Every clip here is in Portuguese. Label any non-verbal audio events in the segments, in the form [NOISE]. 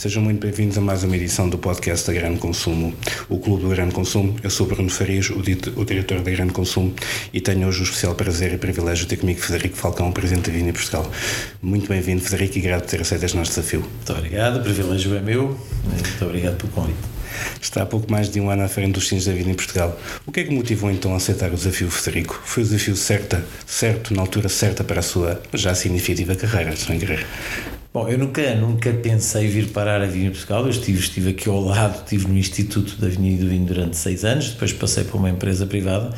Sejam muito bem-vindos a mais uma edição do podcast da Grande Consumo, o Clube do Grande Consumo. Eu sou Bruno Farias, o, o diretor da Grande Consumo, e tenho hoje o especial prazer e privilégio de ter comigo Federico Falcão, presidente da Vini Portugal. Muito bem-vindo, Federico, e grato por ter aceito este nosso desafio. Muito obrigado, o privilégio é meu. Muito obrigado pelo convite. Está há pouco mais de um ano à frente dos Sinos da Vida em Portugal. O que é que motivou então a aceitar o desafio, Federico? Foi o desafio certa, certo, na altura certa para a sua já significativa carreira, sem querer? Bom, eu nunca, nunca pensei vir parar a Vinho Portugal. Eu estive, estive aqui ao lado, estive no Instituto da Vinho e do Vinho durante seis anos, depois passei para uma empresa privada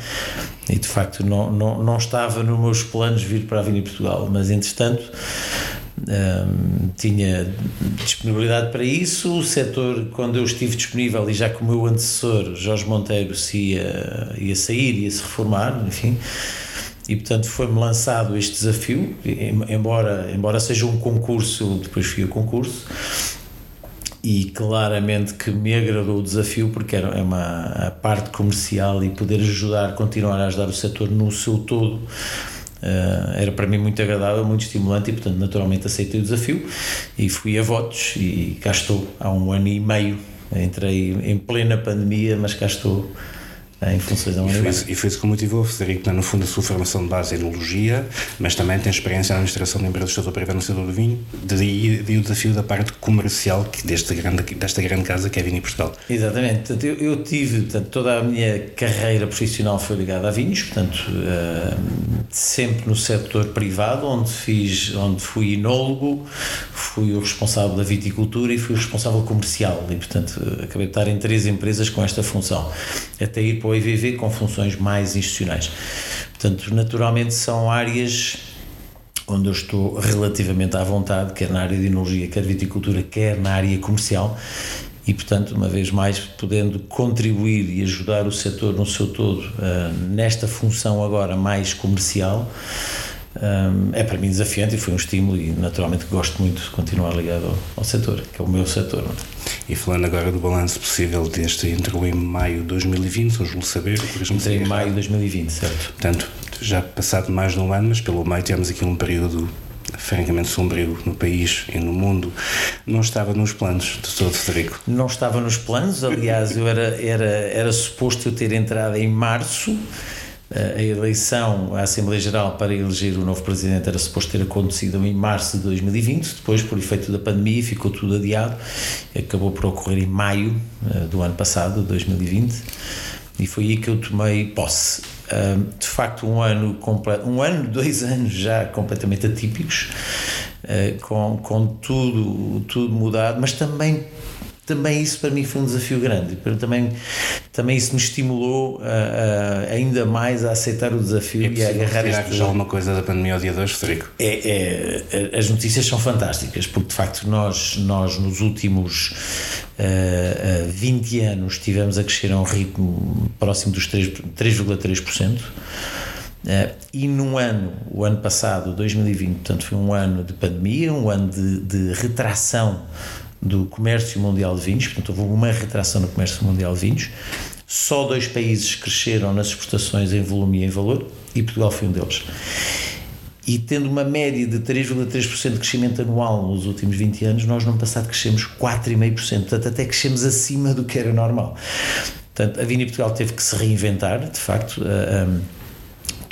e de facto não, não, não estava nos meus planos vir para a Vinho Portugal, mas entretanto um, tinha disponibilidade para isso. O setor, quando eu estive disponível e já com o meu antecessor, Jorge Monteiro, se ia, ia sair, ia se reformar, enfim e portanto foi-me lançado este desafio, embora, embora seja um concurso, depois fui o concurso, e claramente que me agradou o desafio porque era uma a parte comercial e poder ajudar, continuar a ajudar o setor no seu todo. Uh, era para mim muito agradável, muito estimulante e, portanto, naturalmente aceitei o desafio e fui a votos. E cá estou há um ano e meio. Entrei em plena pandemia, mas cá estou em funções da Universidade. E foi isso que motivou, Frederico, no fundo, a sua formação de base em enologia, mas também tem experiência na administração de empresas do setor privado no setor do vinho, daí, daí o desafio da parte comercial que deste grande, desta grande casa que é Vinho Portugal. Exatamente, portanto, eu, eu, tive, portanto, toda a minha carreira profissional foi ligada a vinhos, portanto, uh, sempre no setor privado, onde fiz, onde fui enólogo, fui o responsável da viticultura e fui o responsável comercial e, portanto, acabei de estar em três empresas com esta função, até ir para o EVV com funções mais institucionais. Portanto, naturalmente são áreas onde eu estou relativamente à vontade, quer na área de enologia, quer viticultura, quer na área comercial, e, portanto, uma vez mais, podendo contribuir e ajudar o setor no seu todo uh, nesta função agora mais comercial, um, é para mim desafiante e foi um estímulo e naturalmente gosto muito de continuar ligado ao, ao setor, que é o meu setor. E falando agora do balanço possível deste entrou em maio de 2020, hoje vou saber. Entrei em maio de 2020, certo. Portanto, já passado mais de um ano, mas pelo meio tivemos aqui um período francamente sombrio no país e no mundo, não estava nos planos de todo Federico? Não estava nos planos, aliás, eu era, era, era suposto eu ter entrado em março, a eleição à Assembleia Geral para eleger o novo presidente era suposto ter acontecido em março de 2020, depois, por efeito da pandemia, ficou tudo adiado, acabou por ocorrer em maio eh, do ano passado, 2020, e foi aí que eu tomei posse. De facto, um ano, um ano, [LAUGHS] dois anos já completamente atípicos, eh, com, com tudo, tudo mudado, mas também também isso para mim foi um desafio grande. Também, também isso me estimulou a, a, ainda mais a aceitar o desafio é e a agarrar este. já alguma coisa da pandemia ao dia de hoje, Federico? É, é, as notícias são fantásticas, porque de facto nós, nós nos últimos uh, uh, 20 anos tivemos a crescer a um ritmo próximo dos 3,3%. Uh, e num ano, o ano passado, 2020, portanto, foi um ano de pandemia, um ano de, de retração do comércio mundial de vinhos, portanto houve uma retração no comércio mundial de vinhos. Só dois países cresceram nas exportações em volume e em valor e Portugal foi um deles. E tendo uma média de 3,3% de crescimento anual nos últimos 20 anos, nós no ano passado crescemos 4,5%, portanto até crescemos acima do que era normal. Portanto, a Vini Portugal teve que se reinventar, de facto. Uh, um,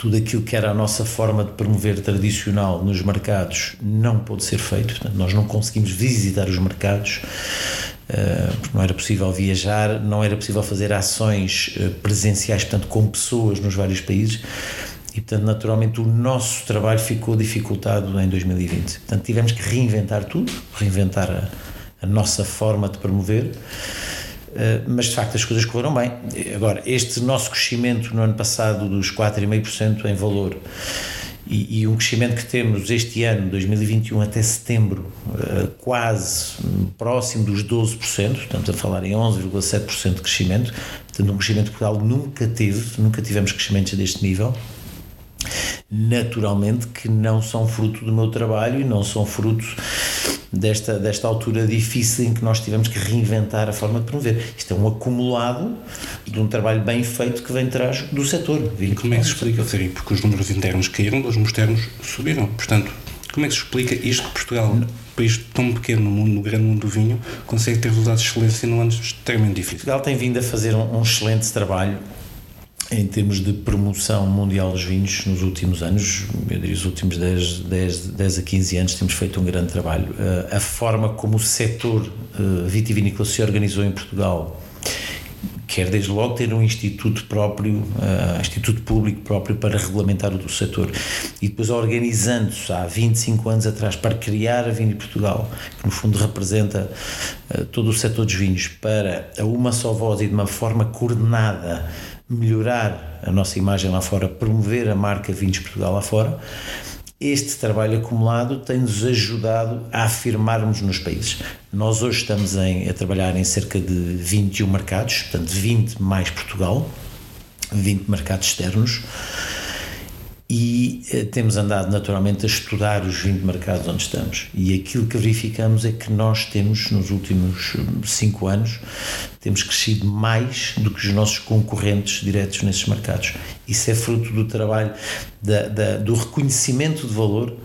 tudo aquilo que era a nossa forma de promover tradicional nos mercados não pôde ser feito. Portanto, nós não conseguimos visitar os mercados, porque não era possível viajar, não era possível fazer ações uh, presenciais, portanto, com pessoas nos vários países. E, portanto, naturalmente, o nosso trabalho ficou dificultado em 2020. Portanto, tivemos que reinventar tudo, reinventar a, a nossa forma de promover. Eh, mas de facto as coisas correram bem. Agora, este nosso crescimento no ano passado dos 4,5% em valor e, e, um crescimento que temos este ano, 2021 até setembro, eh, quase próximo dos 12%, estamos a falar em 11,7% de crescimento, portanto um crescimento que Portugal nunca teve, nunca tivemos crescimentos deste nível, naturalmente que não são fruto do meu trabalho e não são fruto desta, desta altura difícil em que nós tivemos que reinventar a forma de promover. Isto é um acumulado de um trabalho bem feito que vem atrás do setor. E como é que se explica, Frederico? Porque os números internos caíram, os números externos subiram. Portanto, Como é que se explica isto que Portugal, um país tão pequeno no, mundo, no grande mundo do vinho, consegue ter resultados de excelência num ano extremamente difícil? Portugal tem vindo a fazer um, um excelente trabalho em termos de promoção mundial dos vinhos nos últimos anos, eu diria os últimos 10, 10, 10 a 15 anos, temos feito um grande trabalho. Uh, a forma como o setor uh, vitivinícola se organizou em Portugal quer desde logo ter um instituto próprio, uh, instituto público próprio para regulamentar o setor e depois organizando-se há 25 anos atrás para criar a Vini Portugal, que no fundo representa uh, todo o setor dos vinhos, para a uma só voz e de uma forma coordenada melhorar a nossa imagem lá fora, promover a marca Vinhos Portugal lá fora, este trabalho acumulado tem-nos ajudado a afirmarmos nos países. Nós hoje estamos em, a trabalhar em cerca de 21 mercados, portanto 20 mais Portugal, 20 mercados externos, e eh, temos andado naturalmente a estudar os 20 mercados onde estamos. E aquilo que verificamos é que nós temos, nos últimos 5 anos, temos crescido mais do que os nossos concorrentes diretos nesses mercados. Isso é fruto do trabalho, da, da, do reconhecimento de valor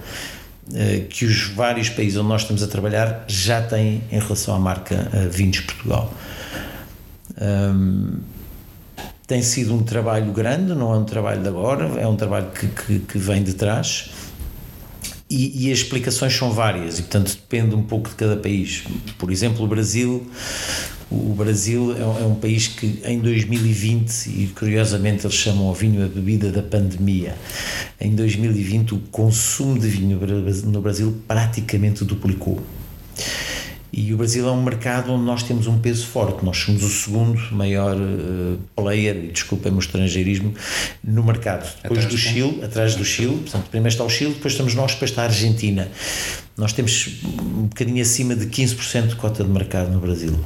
eh, que os vários países onde nós estamos a trabalhar já têm em relação à marca eh, Vinhos Portugal. Um, tem sido um trabalho grande, não é um trabalho de agora, é um trabalho que, que, que vem de trás. E, e, as explicações são várias e portanto depende um pouco de cada país. Por exemplo, o Brasil, o Brasil é é um, país que em 2020 e curiosamente eles chamam o vinho a bebida da pandemia. Em 2020 o consumo de vinho no Brasil praticamente duplicou. E o Brasil é um mercado onde nós temos um peso forte. Nós somos o segundo maior uh, player, e desculpem-me o estrangeirismo, no mercado. Depois atrás do Chile, atrás do Chile, portanto, primeiro está o Chile, depois estamos nós, depois está a Argentina. Nós temos um bocadinho acima de 15% de cota de mercado no Brasil.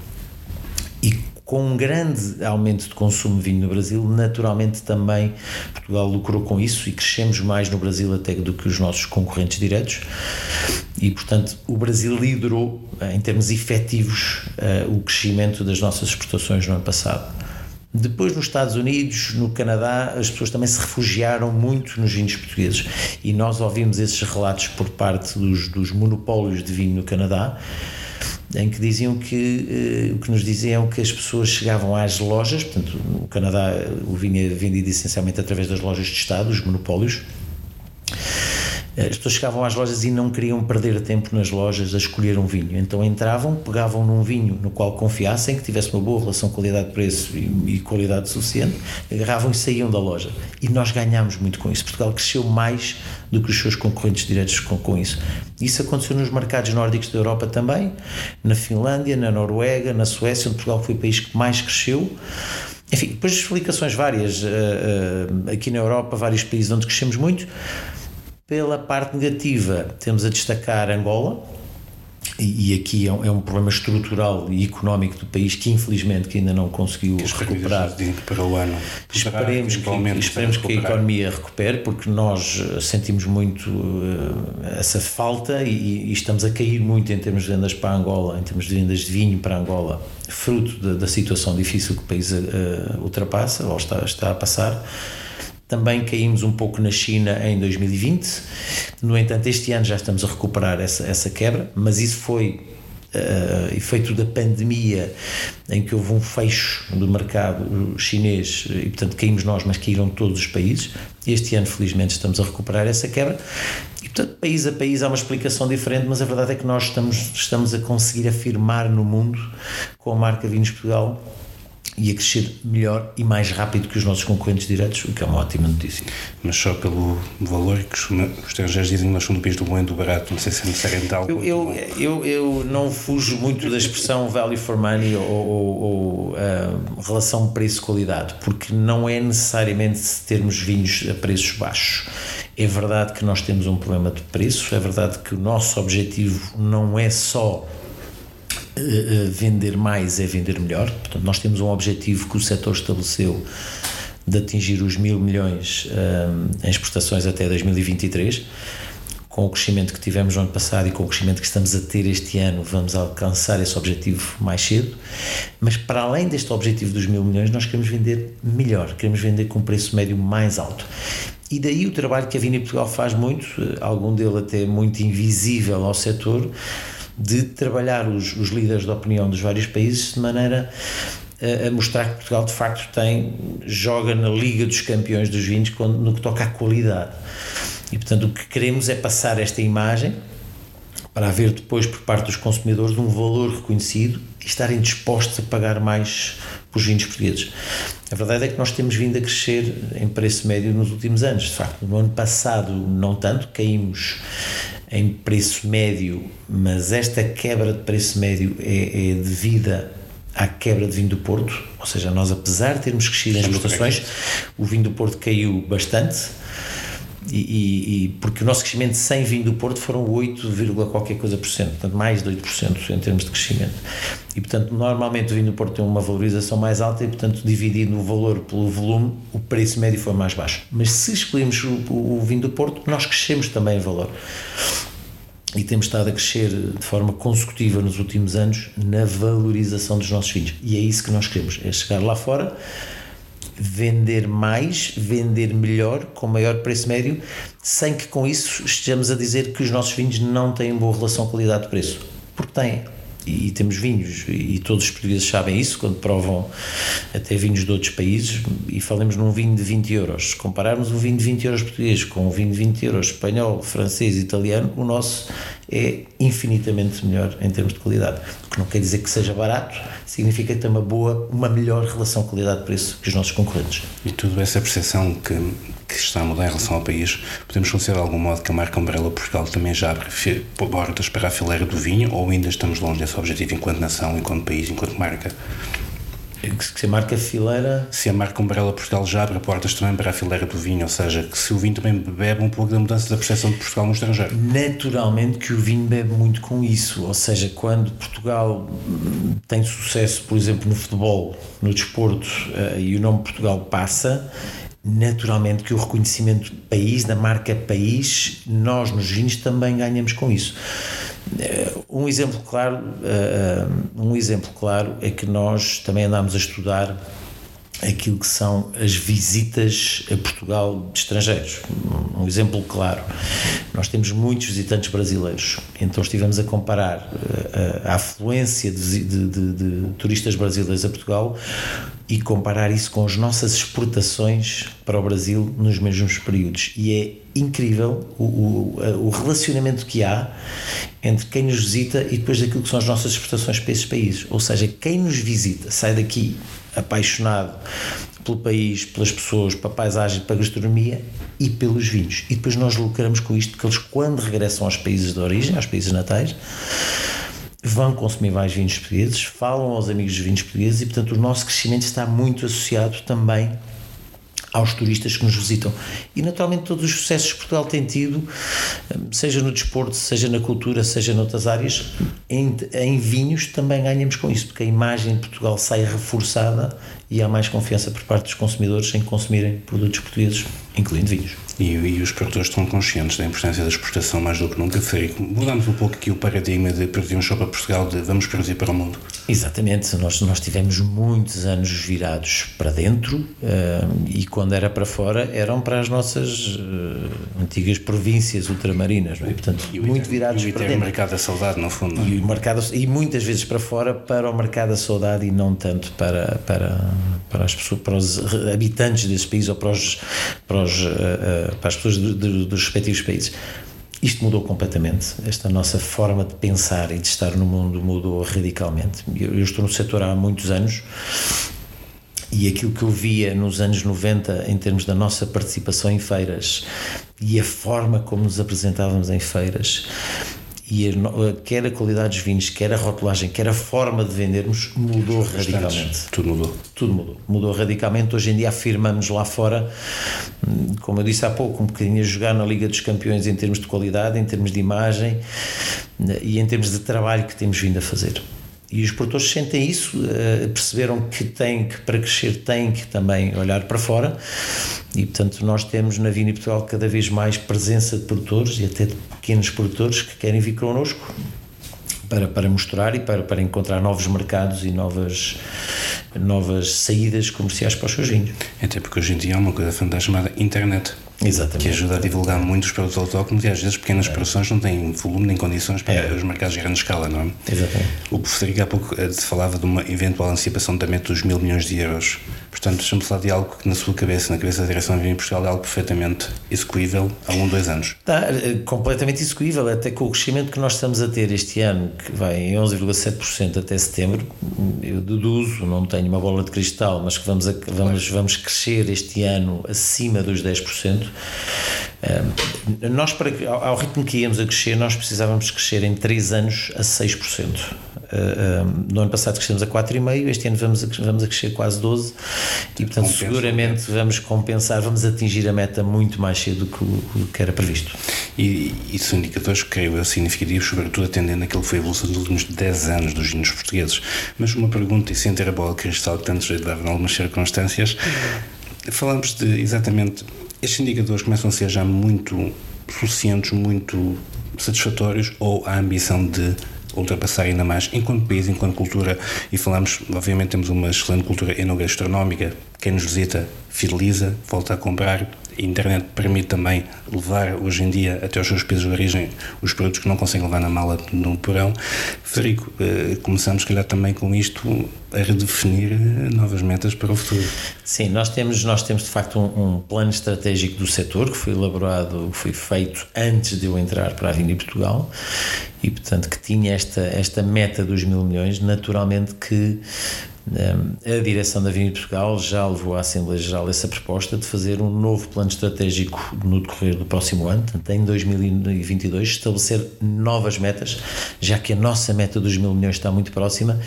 E com um grande aumento de consumo de vinho no Brasil, naturalmente também Portugal lucrou com isso e crescemos mais no Brasil até do que os nossos concorrentes diretos. E, portanto, o Brasil liderou, eh, em termos efetivos, uh, o crescimento das nossas exportações no ano passado. Depois, nos Estados Unidos, no Canadá, as pessoas também se refugiaram muito nos vinhos portugueses. E nós ouvimos esses relatos por parte dos, dos monopólios de vinho no Canadá em que diziam que uh, o que nos diziam que as pessoas chegavam às lojas, portanto, no Canadá o vinho é vendido essencialmente através das lojas de Estado, os monopólios, as pessoas chegavam às lojas e não queriam perder tempo nas lojas a escolher um vinho. Então entravam, pegavam num vinho no qual confiassem, que tivesse uma boa relação qualidade-preço e, e, qualidade suficiente, agarravam e saíam da loja. E nós ganhámos muito com isso. Portugal cresceu mais do que os seus concorrentes diretos com, com isso. Isso aconteceu nos mercados nórdicos da Europa também, na Finlândia, na Noruega, na Suécia, onde Portugal foi o país que mais cresceu. Enfim, depois explicações várias. Uh, uh, aqui na Europa, vários países onde crescemos muito pela parte negativa, temos a destacar Angola, e, aqui é um, é um, problema estrutural e económico do país que infelizmente que ainda não conseguiu que recuperar. para o ano esperemos que, esperemos que a economia recupere porque nós sentimos muito uh, essa falta e, e, estamos a cair muito em termos de vendas para Angola em termos de vendas de vinho para Angola fruto da, da situação difícil que o país uh, ultrapassa ou está, está a passar também caímos um pouco na China em 2020. No entanto, este ano já estamos a recuperar essa, essa quebra, mas isso foi uh, efeito da pandemia, em que houve um fecho do mercado chinês e, portanto, caímos nós, mas caíram todos os países. Este ano, felizmente, estamos a recuperar essa quebra. E, portanto, país a país há uma explicação diferente, mas a verdade é que nós estamos, estamos a conseguir afirmar no mundo, com a marca Vinhos Portugal, e a crescer melhor e mais rápido que os nossos concorrentes diretos, o que é uma ótima notícia. Mas só pelo valor que os estrangeiros dizem que nós somos do país do bom e do barato, não sei se é necessariamente algo. Eu, eu, eu, eu, não fujo muito da expressão value for money ou, ou, ou uh, relação preço-qualidade, porque não é necessariamente termos vinhos a preços baixos. É verdade que nós temos um problema de preço, é verdade que o nosso objetivo não é só vender mais é vender melhor. Portanto, nós temos um objetivo que o setor estabeleceu de atingir os mil milhões uh, em exportações até 2023. Com o crescimento que tivemos no ano passado e com o crescimento que estamos a ter este ano, vamos alcançar esse objetivo mais cedo. Mas para além deste objetivo dos mil milhões, nós queremos vender melhor, queremos vender com um preço médio mais alto. E daí o trabalho que a Vini Portugal faz muito, algum dele até muito invisível ao setor, de trabalhar os, os líderes de opinião dos vários países de maneira a, mostrar que Portugal de facto tem, joga na Liga dos Campeões dos Vinhos quando, no que toca à qualidade. E portanto o que queremos é passar esta imagem para haver depois por parte dos consumidores um valor reconhecido e estarem dispostos a pagar mais pelos vinhos portugueses. A verdade é que nós temos vindo a crescer em preço médio nos últimos anos. De facto, no ano passado não tanto, caímos em preço médio, mas esta quebra de preço médio é, é devida à quebra de vinho do Porto, ou seja, nós apesar de termos crescido em exportações, o vinho do Porto caiu bastante, e, e, porque o nosso crescimento sem vinho do Porto foram 8, qualquer coisa por cento, portanto mais de 8% em termos de crescimento. E portanto, normalmente o vinho do Porto tem uma valorização mais alta e portanto, dividindo o valor pelo volume, o preço médio foi mais baixo. Mas se excluímos o, o vinho do Porto, nós crescemos também em valor. E temos estado a crescer de forma consecutiva nos últimos anos na valorização dos nossos vinhos. E é isso que nós queremos, é chegar lá fora vender mais, vender melhor, com maior preço médio, sem que com isso estejamos a dizer que os nossos vinhos não têm boa relação qualidade-preço. Porque têm e temos vinhos, e todos os portugueses sabem isso, quando provam até vinhos de outros países, e falamos num vinho de 20 euros. Se compararmos um vinho de 20 euros português com um vinho de 20 euros espanhol, francês italiano, o nosso é infinitamente melhor em termos de qualidade. O que não quer dizer que seja barato, significa que tem uma boa, uma melhor relação qualidade-preço que os nossos concorrentes. E tudo essa percepção que, que está a mudar em relação ao país, podemos considerar de algum modo que a marca Umbrella Portugal também já abre portas para a fileira do vinho ou ainda estamos longe desse objetivo enquanto nação, enquanto país, enquanto marca? Se a marca fileira. Se a marca Umbrella Portugal já abre portas também para a fileira do vinho, ou seja, que se o vinho também bebe um pouco da mudança da percepção de Portugal no estrangeiro. Naturalmente que o vinho bebe muito com isso, ou seja, quando Portugal tem sucesso, por exemplo, no futebol, no desporto, eh, e o nome Portugal passa, naturalmente que o reconhecimento país, da marca país, nós nos vinhos também ganhamos com isso. Eh, um exemplo claro, eh, um exemplo claro é que nós também andamos a estudar aquilo que são as visitas a Portugal de estrangeiros. Um exemplo claro, nós temos muitos visitantes brasileiros, então estivemos a comparar eh, a, afluência de, de, de, de, turistas brasileiros a Portugal e comparar isso com as nossas exportações para o Brasil nos mesmos períodos. E é incrível o, o, o relacionamento que há entre quem nos visita e depois daquilo que são as nossas exportações para esses países. Ou seja, quem nos visita sai daqui apaixonado pelo país, pelas pessoas, pela paisagem, pela gastronomia e pelos vinhos. E depois nós lucramos com isto, porque eles, quando regressam aos países de origem, aos países natais, vão consumir mais vinhos portugueses, falam aos amigos dos vinhos portugueses e, portanto, o nosso crescimento está muito associado também aos turistas que nos visitam. E naturalmente todos os sucessos que Portugal tem tido, seja no desporto, seja na cultura, seja noutras áreas, em, em vinhos também ganhamos com isso, porque a imagem de Portugal sai reforçada e há mais confiança por parte dos consumidores em consumirem produtos portugueses, incluindo vinhos. E, e, os produtores estão conscientes da importância da exportação mais do que nunca. Frederico, mudamos um pouco aqui o paradigma de produzir só para Portugal, de vamos produzir para o mundo. Exatamente, nós, nós tivemos muitos anos virados para dentro uh, e quando era para fora eram para as nossas uh, antigas províncias ultramarinas, não é? Portanto, e muito virados e para dentro. o mercado da saudade, no fundo. E, o mercado, e muitas vezes para fora para o mercado da saudade e não tanto para, para, para, as pessoas, para os habitantes desse país ou para, os, para, os, uh, para as pessoas dos respectivos países. Isto mudou completamente. Esta nossa forma de pensar e de estar no mundo mudou radicalmente. Eu, eu estou no setor há muitos anos e aquilo que eu via nos anos 90 em termos da nossa participação em feiras e a forma como nos apresentávamos em feiras e a, quer a qualidade dos vinhos, quer a rotulagem, quer a forma de vendermos mudou radicalmente. Tudo mudou. Tudo mudou. Mudou radicalmente. Hoje em dia afirmamos lá fora, hum, como eu disse há pouco, um bocadinho a jogar na Liga dos Campeões em termos de qualidade, em termos de imagem hum, e em termos de trabalho que temos vindo a fazer. E os produtores sentem isso, uh, perceberam que têm que, para crescer, têm que também olhar para fora. E, portanto, nós temos na Vini Portugal cada vez mais presença de produtores e até de pequenos produtores que querem vir connosco para, para mostrar e para, para encontrar novos mercados e novas, novas saídas comerciais para os seus vinhos. Até porque hoje em dia há uma coisa fantástica chamada internet. Exatamente. que ajuda a divulgar muito os produtos autóctonos e às vezes pequenas É. produções não têm volume nem condições para os mercados de grande escala, não é? Exatamente. O professor há pouco eh, falava de uma eventual antecipação da meta dos mil milhões de euros. Portanto, deixa-me falar de algo que na sua cabeça, na cabeça da direção de Vinho Portugal, é algo perfeitamente execuível há um, dois anos. Está eh, completamente execuível, até com o crescimento que nós estamos a ter este ano, que vai em 11,7% até setembro. Eu deduzo, não tenho uma bola de cristal, mas que vamos, a- vamos, vamos crescer este ano acima dos 10%. Nós, para, ao ao ritmo que íamos a crescer, nós precisávamos crescer em 3 anos a 6%. Eh, eh, No ano passado crescemos a 4,5%, este ano vamos a, vamos a crescer quase 12%, e portanto, compensa. seguramente vamos compensar, vamos atingir a meta muito mais cedo do que o- o que era previsto. E, e são indicadores, creio eu, significativos, sobretudo atendendo aquilo que foi a evolução dos últimos 10 anos dos vinhos portugueses. Mas uma pergunta, e sem ter a bola de cristal que tanto jeito dava em algumas circunstâncias, falamos de exatamente. Estes indicadores começam a ser já muito suficientes, muito satisfatórios, ou a ambição de ultrapassar ainda mais? Enquanto país, enquanto cultura, e falamos, obviamente temos uma excelente cultura enogastronómica, quem nos visita fideliza, volta a comprar, a internet permite também levar hoje em dia até aos seus países de origem os produtos que não conseguem levar na mala no porão. Federico, eh, começamos, se calhar, também com isto a redefinir eh, novas metas para o futuro. Sim, nós temos, nós temos de facto um, um plano estratégico do setor que foi elaborado, foi feito antes de eu entrar para a Vini Portugal e, portanto, que tinha esta, esta meta dos mil milhões. Naturalmente que a direção da Vini Portugal já levou à Assembleia Geral essa proposta de fazer um novo plano estratégico no decorrer do próximo ano, em 2022, estabelecer novas metas, já que a nossa meta dos mil milhões está muito próxima,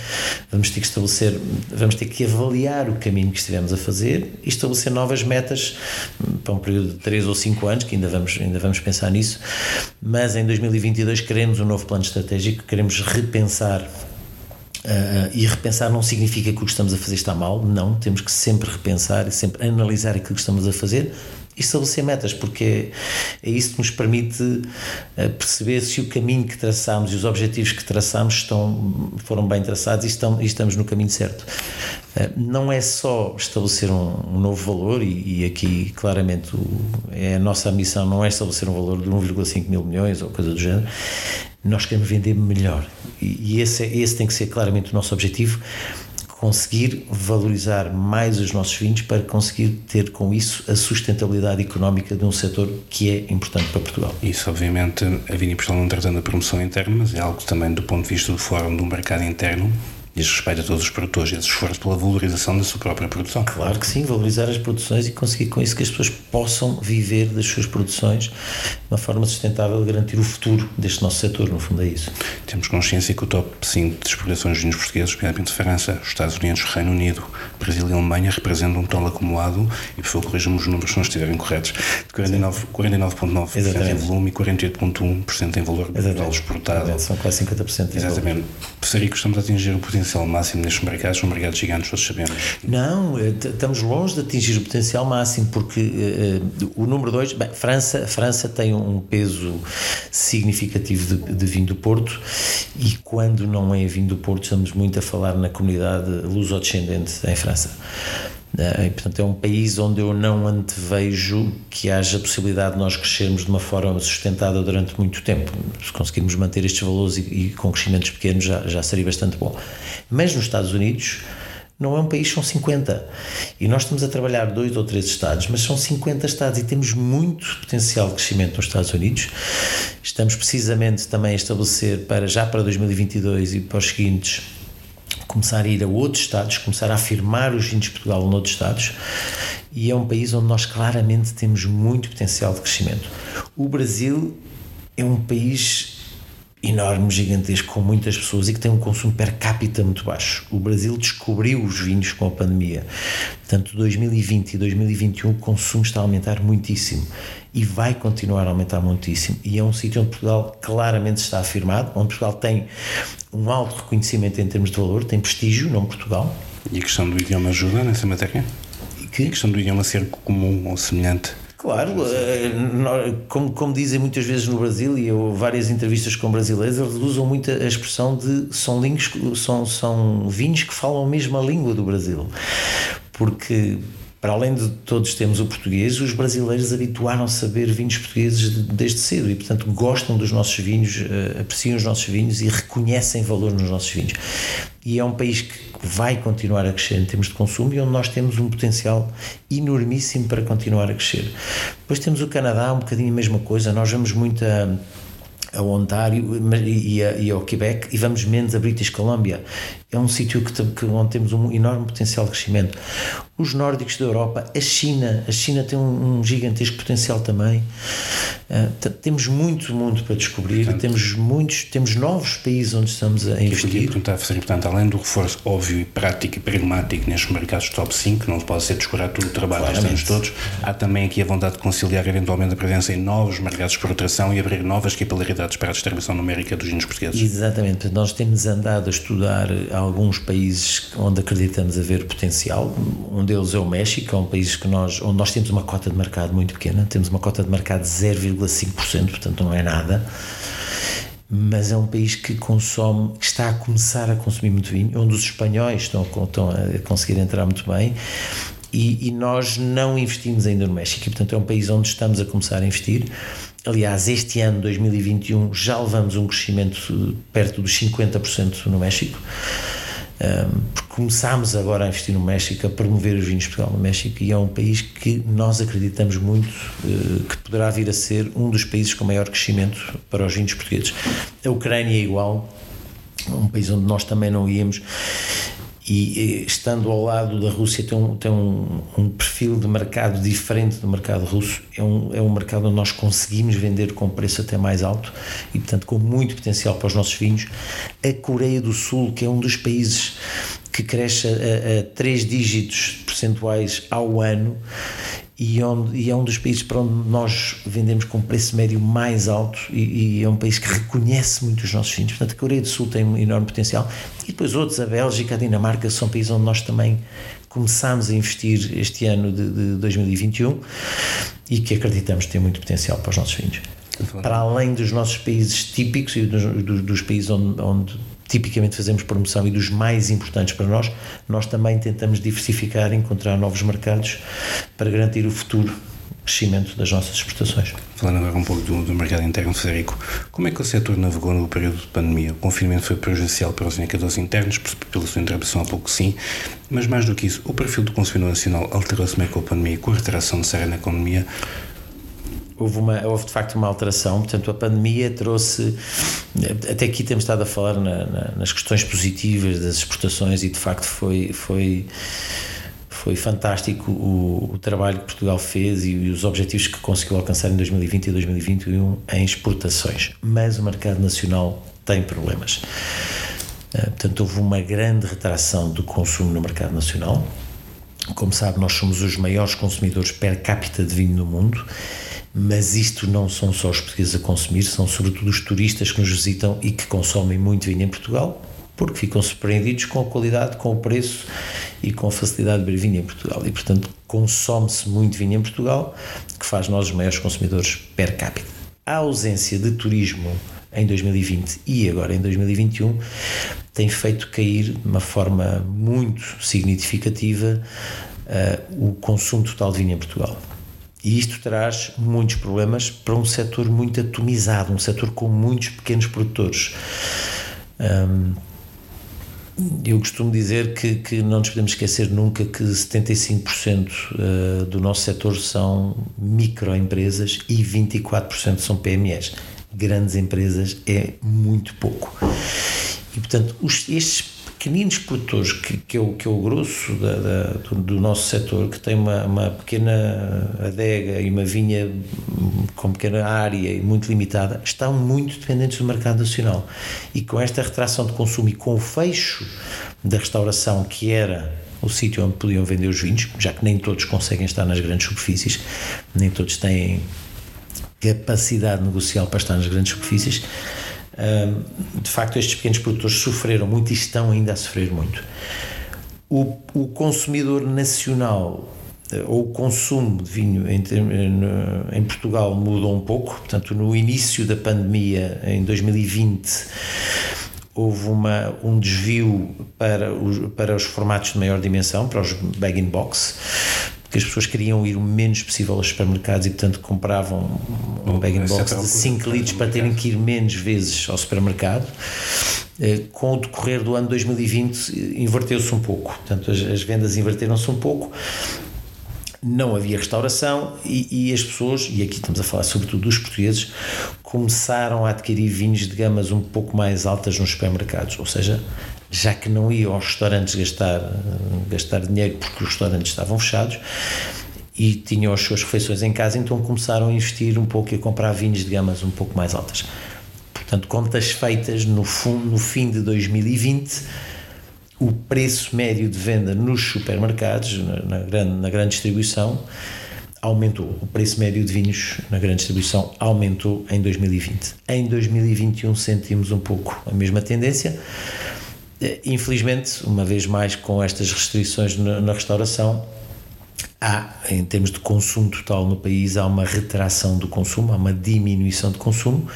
vamos ter que estabelecer, vamos ter que avaliar o caminho que estivemos a fazer e estabelecer novas metas hum, para um período de 3 ou 5 anos, que ainda vamos, ainda vamos pensar nisso, mas em 2022 queremos um novo plano estratégico, queremos repensar Uh, e repensar não significa que o que estamos a fazer está mal, não, temos que sempre repensar e sempre analisar aquilo que estamos a fazer e estabelecer metas, porque é, isso que nos permite uh, perceber se o caminho que traçamos e os objetivos que traçamos estão, foram bem traçados e, estão, e estamos no caminho certo. Não é só estabelecer um, um novo valor, e, e aqui claramente o, é a nossa missão não é estabelecer um valor de 1,5 mil milhões ou coisa do género, nós queremos vender melhor e, esse, é, esse tem que ser claramente o nosso objetivo conseguir valorizar mais os nossos vinhos para conseguir ter com isso a sustentabilidade económica de um setor que é importante para Portugal. Isso, obviamente, a Vini Portugal não tratando da promoção interna, mas é algo também do ponto de vista do fórum do mercado interno diz respeito a todos os produtores esse esforço pela valorização da sua própria produção. Claro que sim, valorizar as produções e conseguir com isso que as pessoas possam viver das suas produções de uma forma sustentável e garantir o futuro deste nosso setor, no fundo é isso. Temos consciência que o top 5 de exportações de vinhos portugueses, nomeadamente França, os Estados Unidos, Reino Unido, Brasil e Alemanha, representam um total acumulado, e por favor corrijam-me os números se não estiverem corretos, de 49,9% 49 em volume e 48,1% em valor total exportado. São quase 50% Exatamente. Federico, estamos a atingir o potencial máximo nestes mercados, são mercados gigantes, todos sabemos. Não, estamos longe de atingir o potencial máximo, porque uh, o número 2, bem, França, França tem um peso significativo de, de vinho do Porto e quando não é vinho do Porto estamos muito a falar na comunidade luso-descendente em França. Uh, e, portanto, é um país onde eu não antevejo que haja possibilidade de nós crescermos de uma forma sustentada durante muito tempo. Se conseguirmos manter estes valores e, e com crescimentos pequenos já, já seria bastante bom. Mas nos Estados Unidos não é um país, são 50. E nós estamos a trabalhar dois ou três estados, mas são 50 estados e temos muito potencial de crescimento nos Estados Unidos. Estamos precisamente também a estabelecer para já para 2022 e para os seguintes começar a ir a outros estados, começar a afirmar os vinhos de Portugal noutros estados e é um país onde nós claramente temos muito potencial de crescimento. O Brasil é um país enorme, gigantesco, com muitas pessoas e que tem um consumo per capita muito baixo. O Brasil descobriu os vinhos com a pandemia. Portanto, 2020 e 2021 o consumo está a aumentar muitíssimo e vai continuar a aumentar muitíssimo. E é um sítio onde Portugal claramente está afirmado, onde Portugal tem um alto reconhecimento em termos de valor, tem prestígio, não Portugal. E a questão do idioma ajuda nessa matéria? Que? A questão do idioma ser comum ou semelhante? Claro, como, como dizem muitas vezes no Brasil, e eu várias entrevistas com brasileiros, eles usam muito a expressão de são, linhos, são, são vinhos que falam a mesma língua do Brasil. Porque para além de todos termos o português, os brasileiros habituaram-se a beber vinhos portugueses desde cedo e, portanto, gostam dos nossos vinhos, uh, apreciam os nossos vinhos e reconhecem valor nos nossos vinhos. E é um país que vai continuar a crescer em termos de consumo e onde nós temos um potencial enormíssimo para continuar a crescer. Depois temos o Canadá, um bocadinho a mesma coisa, nós vemos muita ao Ontário e, e, ao Quebec e vamos menos a British Columbia. É um sítio que, que, onde temos um enorme potencial de crescimento. Os nórdicos da Europa, a China, a China tem um, um gigantesco potencial também. Uh, temos muito, muito para descobrir. Portanto, temos muitos, temos novos países onde estamos a investir. Perguntar, portanto, além do reforço óbvio e prático e pragmático nestes mercados top 5, não pode ser descurar todo o trabalho que temos todos, há também aqui a vontade de conciliar eventualmente a presença em novos mercados de exportação e abrir novas capilaridades para a distribuição numérica dos vinhos portugueses. Exatamente. Nós temos andado a estudar alguns países onde acreditamos haver potencial. Um deles é o México, é um país que nós, onde nós temos uma cota de mercado muito pequena, temos uma cota de mercado de 0,5%, portanto não é nada. Mas é um país que consome, que está a começar a consumir muito vinho, onde os espanhóis estão, estão a conseguir entrar muito bem e, e, nós não investimos ainda no México, e, portanto é um país onde estamos a começar a investir. Aliás, este ano, 2021, já levamos um crescimento perto dos 50% no México. Um, começámos agora a investir no México, a promover os vinhos de Portugal no México, e é um país que nós acreditamos muito uh, que poderá vir a ser um dos países com maior crescimento para os vinhos portugueses. A Ucrânia é igual, um país onde nós também não íamos e estando ao lado da Rússia tem um, tem um, um, perfil de mercado diferente do mercado russo, é um, é um mercado onde nós conseguimos vender com preço até mais alto e portanto com muito potencial para os nossos vinhos. A Coreia do Sul, que é um dos países que cresce a, a três dígitos percentuais ao ano e, onde, e é um dos países para onde nós vendemos com preço médio mais alto e, e, é um país que reconhece muito os nossos vinhos. Portanto, a Coreia do Sul tem um enorme potencial e depois outros, a Bélgica, a Dinamarca, são países onde nós também começamos a investir este ano de, de 2021 e que acreditamos ter muito potencial para os nossos vinhos. Para além dos nossos países típicos e dos, dos, dos países onde, onde tipicamente fazemos promoção e dos mais importantes para nós, nós também tentamos diversificar e encontrar novos mercados para garantir o futuro crescimento das nossas exportações. Falando agora um pouco do, do, mercado interno, Federico, como é que o setor navegou no período de pandemia? O confinamento foi prejudicial para os indicadores internos, pela sua intervenção há pouco sim, mas mais do que isso, o perfil do consumidor nacional alterou-se meio com a pandemia, com a retração necessária na economia, houve, uma, houve de facto uma alteração, portanto a pandemia trouxe, até aqui temos estado a falar na, na, nas questões positivas das exportações e de facto foi, foi, foi fantástico o, o trabalho que Portugal fez e, e, os objetivos que conseguiu alcançar em 2020 e 2021 em exportações, mas o mercado nacional tem problemas. Eh, portanto, houve uma grande retração do consumo no mercado nacional. Como sabe, nós somos os maiores consumidores per capita de vinho no mundo mas isto não são só os portugueses a consumir, são sobretudo os turistas que nos visitam e que consomem muito vinho em Portugal, porque ficam surpreendidos com a qualidade, com o preço e com a facilidade de beber vinho em Portugal. E, portanto, consome-se muito vinho em Portugal, que faz nós os maiores consumidores per capita. A ausência de turismo em 2020 e agora em 2021 tem feito cair de uma forma muito significativa uh, o consumo total de vinho em Portugal. E isto traz muitos problemas para um setor muito atomizado, um setor com muitos pequenos produtores. Um, eu costumo dizer que, que, não nos podemos esquecer nunca que 75% uh, do nosso setor são microempresas e 24% são PMEs. Grandes empresas é muito pouco. E, portanto, os, estes pequeninos produtores, que, que, é, o, que é o grosso da, da, do, do, nosso setor, que tem uma, uma pequena adega e uma vinha com pequena área e muito limitada, estão muito dependentes do mercado nacional. E com esta retração de consumo e com o fecho da restauração, que era o sítio onde podiam vender os vinhos, já que nem todos conseguem estar nas grandes superfícies, nem todos têm capacidade negocial para estar nas grandes superfícies, de facto, estes pequenos produtores sofreram muito e estão ainda a sofrer muito. O, o consumidor nacional eh, ou o consumo de vinho em, em, Portugal mudou um pouco. Portanto, no início da pandemia, em 2020, houve uma, um desvio para os, para os formatos de maior dimensão, para os bag-in-box que as pessoas queriam ir o menos possível aos supermercados e, portanto, compravam um bag box de 5 litros para terem que ir menos vezes ao supermercado. Eh, com o decorrer do ano 2020, inverteu-se um pouco. Portanto, as, as vendas inverteram-se um pouco não havia restauração e, e, as pessoas, e aqui estamos a falar sobretudo dos portugueses, começaram a adquirir vinhos de gamas um pouco mais altas nos supermercados, ou seja, já que não iam aos restaurantes gastar, gastar dinheiro porque os restaurantes estavam fechados e tinham as suas refeições em casa, então começaram a investir um pouco e a comprar vinhos de gamas um pouco mais altas. Portanto, contas feitas no, fundo, no fim de 2020 o preço médio de venda nos supermercados, na, na, grande, na grande distribuição, aumentou. O preço médio de vinhos na grande distribuição aumentou em 2020. Em 2021 sentimos um pouco a mesma tendência. Infelizmente, uma vez mais, com estas restrições na, na restauração, há, em termos de consumo total no país, há uma retração do consumo, há uma diminuição de consumo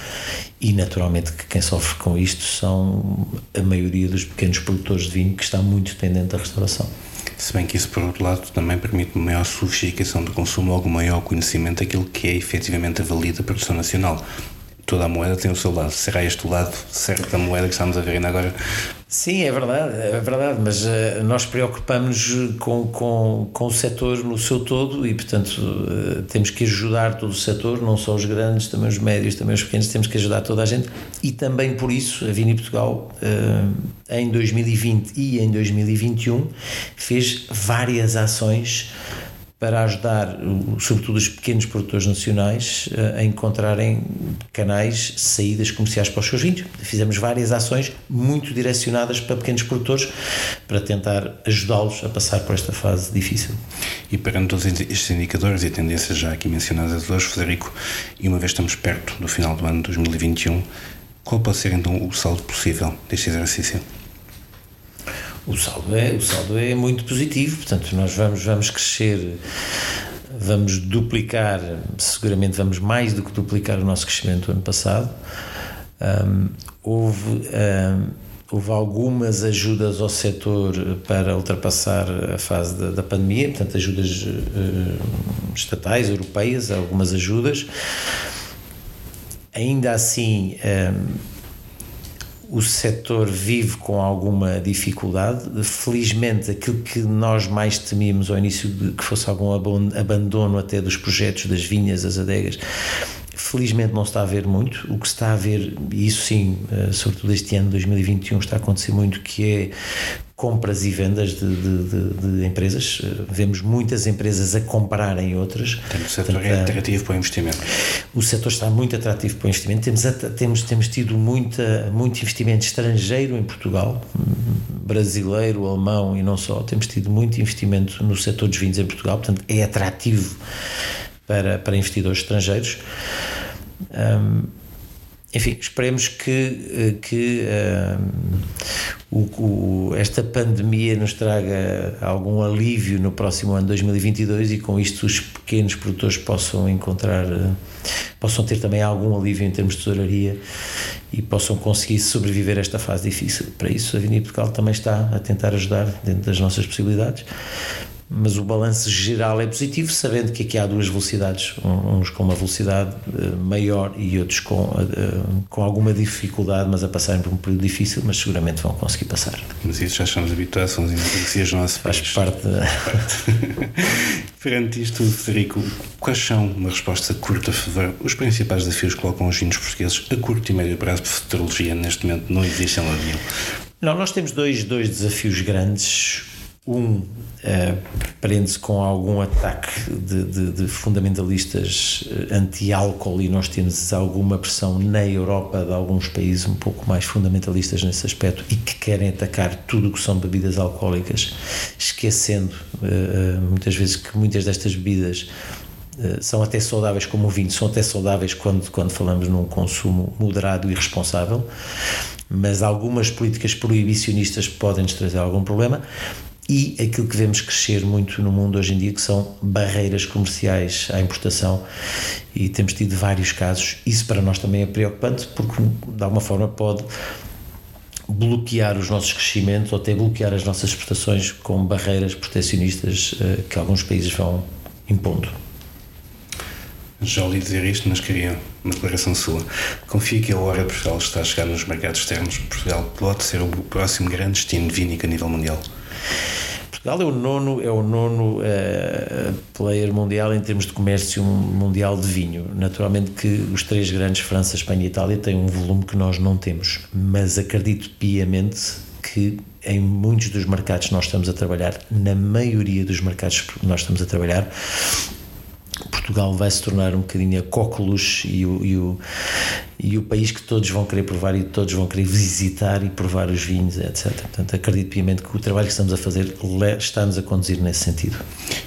e, naturalmente, que quem sofre com isto são a maioria dos pequenos produtores de vinho que está muito dependente da restauração. Se bem que isso, por outro lado, também permite uma maior sofisticação do consumo, logo maior conhecimento daquilo que é efetivamente a valia da produção nacional toda a moeda tem o seu lado. Será este o lado certo da moeda que estamos a ver ainda agora? Sim, é verdade, é verdade, mas uh, nós preocupamos com, com, com o setor no seu todo e, portanto, uh, temos que ajudar todo o setor, não só os grandes, também os médios, também os pequenos, temos que ajudar toda a gente e também por isso a Vini Portugal, uh, em 2020 e em 2021, fez várias ações para ajudar, sobretudo, os pequenos produtores nacionais eh, a encontrarem canais, saídas comerciais para os seus vinhos. Fizemos várias ações muito direcionadas para pequenos produtores para tentar ajudá-los a passar por esta fase difícil. E perante todos estes indicadores e tendências já aqui mencionadas hoje, Federico, e uma vez estamos perto do final do ano 2021, qual pode ser então o saldo possível deste exercício? O saldo é, o saldo é muito positivo, portanto, nós vamos, vamos crescer, vamos duplicar, seguramente vamos mais do que duplicar o nosso crescimento do ano passado. Um, houve, um, houve algumas ajudas ao setor para ultrapassar a fase da, da pandemia, portanto, ajudas uh, estatais, europeias, algumas ajudas. Ainda assim, um, o setor vive com alguma dificuldade. Felizmente, aquilo que nós mais temíamos ao início que fosse algum abandono até dos projetos das vinhas, das adegas, felizmente não se está a ver muito. O que se está a ver, e isso sim, eh, sobretudo este ano 2021, está a acontecer muito, que é compras e vendas de, de, de, de, empresas. Vemos muitas empresas a comprarem outras. Portanto, o setor Portanto, é atrativo para o investimento. O setor está muito atrativo para o investimento. Temos, temos, temos tido muita, muito investimento estrangeiro em Portugal, brasileiro, alemão e não só. Temos tido muito investimento no setor dos vinhos em Portugal, portanto, é atrativo para, para investidores estrangeiros. Um, enfim, esperemos que, eh, que um, o, o, esta pandemia nos traga algum alívio no próximo ano 2022 e com isto os pequenos produtores possam encontrar, eh, possam ter também algum alívio em termos de tesouraria e possam conseguir sobreviver a esta fase difícil. Para isso, a Avenida Portugal também está a tentar ajudar dentro das nossas possibilidades mas o balanço geral é positivo, sabendo que aqui há duas velocidades, uns com uma velocidade eh, maior e outros com, eh, com alguma dificuldade, mas a passarem por um período difícil, mas seguramente vão conseguir passar. Mas isso já estamos habituados, são as inadvertências do nosso Faz parte. Da... [LAUGHS] Perante isto, Federico, quais são, uma resposta curta, os principais desafios que colocam os vinhos portugueses a curto e médio prazo de futurologia neste momento não existem lá nenhum? Não, nós temos dois, dois desafios grandes um uh, prende-se com algum ataque de, de, de fundamentalistas eh, anti-álcool e nós temos alguma pressão na Europa de alguns países um pouco mais fundamentalistas nesse aspecto e que querem atacar tudo o que são bebidas alcoólicas, esquecendo uh, muitas vezes que muitas destas bebidas são até saudáveis como o vinho, são até saudáveis quando, quando falamos num consumo moderado e responsável, mas algumas políticas proibicionistas podem nos trazer algum problema e aquilo que vemos crescer muito no mundo hoje em dia, que são barreiras comerciais à importação, e temos tido vários casos. Isso para nós também é preocupante, porque de alguma forma pode bloquear os nossos crescimentos ou até bloquear as nossas exportações com barreiras proteccionistas uh, que alguns países vão impondo. Já ouvi dizer isto, mas queria uma declaração sua. Confio que a hora de Portugal está a chegar nos mercados externos. Portugal pode ser o próximo grande destino vínico a nível mundial. Portugal é o nono, é o nono uh, player mundial em termos de comércio mundial de vinho. Naturalmente que os três grandes, França, Espanha e Itália, têm um volume que nós não temos, mas acredito piamente que em muitos dos mercados que nós estamos a trabalhar, na maioria dos mercados que nós estamos a trabalhar, Portugal vai se tornar um bocadinho a cóculos e o, e o, e o país que todos vão querer provar e todos vão querer visitar e provar os vinhos, etc. Portanto, acredito piamente que o trabalho que estamos a fazer está-nos a conduzir nesse sentido.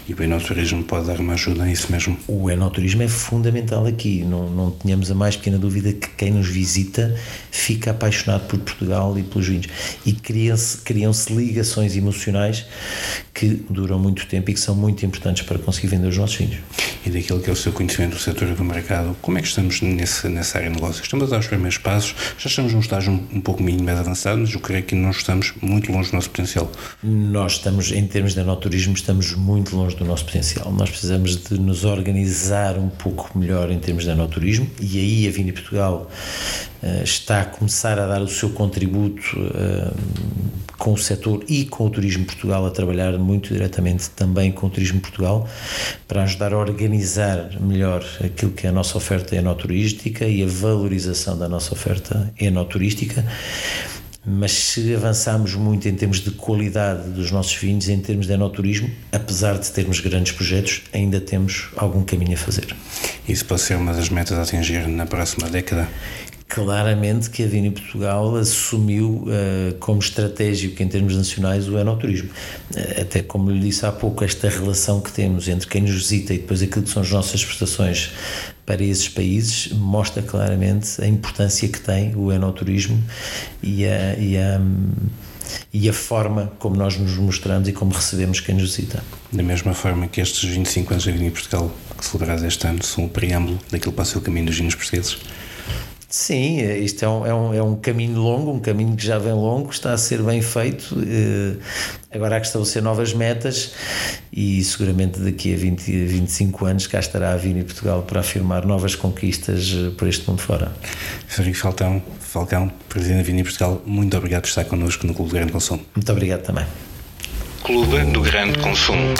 E o enoturismo pode dar uma ajuda a isso mesmo? O enoturismo é fundamental aqui. Não, não tenhamos a mais pequena dúvida que quem nos visita fica apaixonado por Portugal e pelos vinhos. E criam-se criam ligações emocionais que duram muito tempo e que são muito importantes para conseguir vender os nossos vinhos. E daquilo que é o seu conhecimento do setor do mercado, como é que estamos nesse, nessa área de negócio? Estamos a dar os primeiros passos, já estamos num estágio um, um pouco mínimo mais avançado, mas eu creio que não estamos muito longe do nosso potencial. Nós estamos, em termos de enoturismo, estamos muito longe do nosso potencial. Nós precisamos de nos organizar um pouco melhor em termos de enoturismo e aí a Vini Portugal está a começar a dar o seu contributo uh, com o setor e com o Turismo Portugal a trabalhar muito diretamente também com o Turismo Portugal para ajudar a organizar melhor aquilo que é a nossa oferta enoturística e a valorização da nossa oferta enoturística mas se avançarmos muito em termos de qualidade dos nossos vinhos, em termos de enoturismo, apesar de termos grandes projetos, ainda temos algum caminho a fazer. Isso pode ser uma das metas a atingir na próxima década? Claramente que a Vini Portugal assumiu uh, como estratégico em termos nacionais o enoturismo. Uh, até como lhe disse há pouco, esta relação que temos entre quem nos visita e depois aquilo que são as nossas prestações para esses países mostra claramente a importância que tem o enoturismo e a, e a e a forma como nós nos mostramos e como recebemos quem nos visita. Da mesma forma que estes 25 anos da Vini Portugal, que celebrados este ano, são o preâmbulo daquilo que passa o caminho dos vinhos portugueses? Sim, isto é um, é, um, é um caminho longo, um caminho que já vem longo, está a ser bem feito. Eh, agora há que estabelecer novas metas e seguramente daqui a 20, 25 anos cá estará a vir em Portugal para afirmar novas conquistas eh, por este mundo fora. Frederico Falcão, Falcão, Presidente da Vini Portugal, muito obrigado por estar connosco no Clube do Grande Consumo. Muito obrigado também. Clube do Grande Consumo.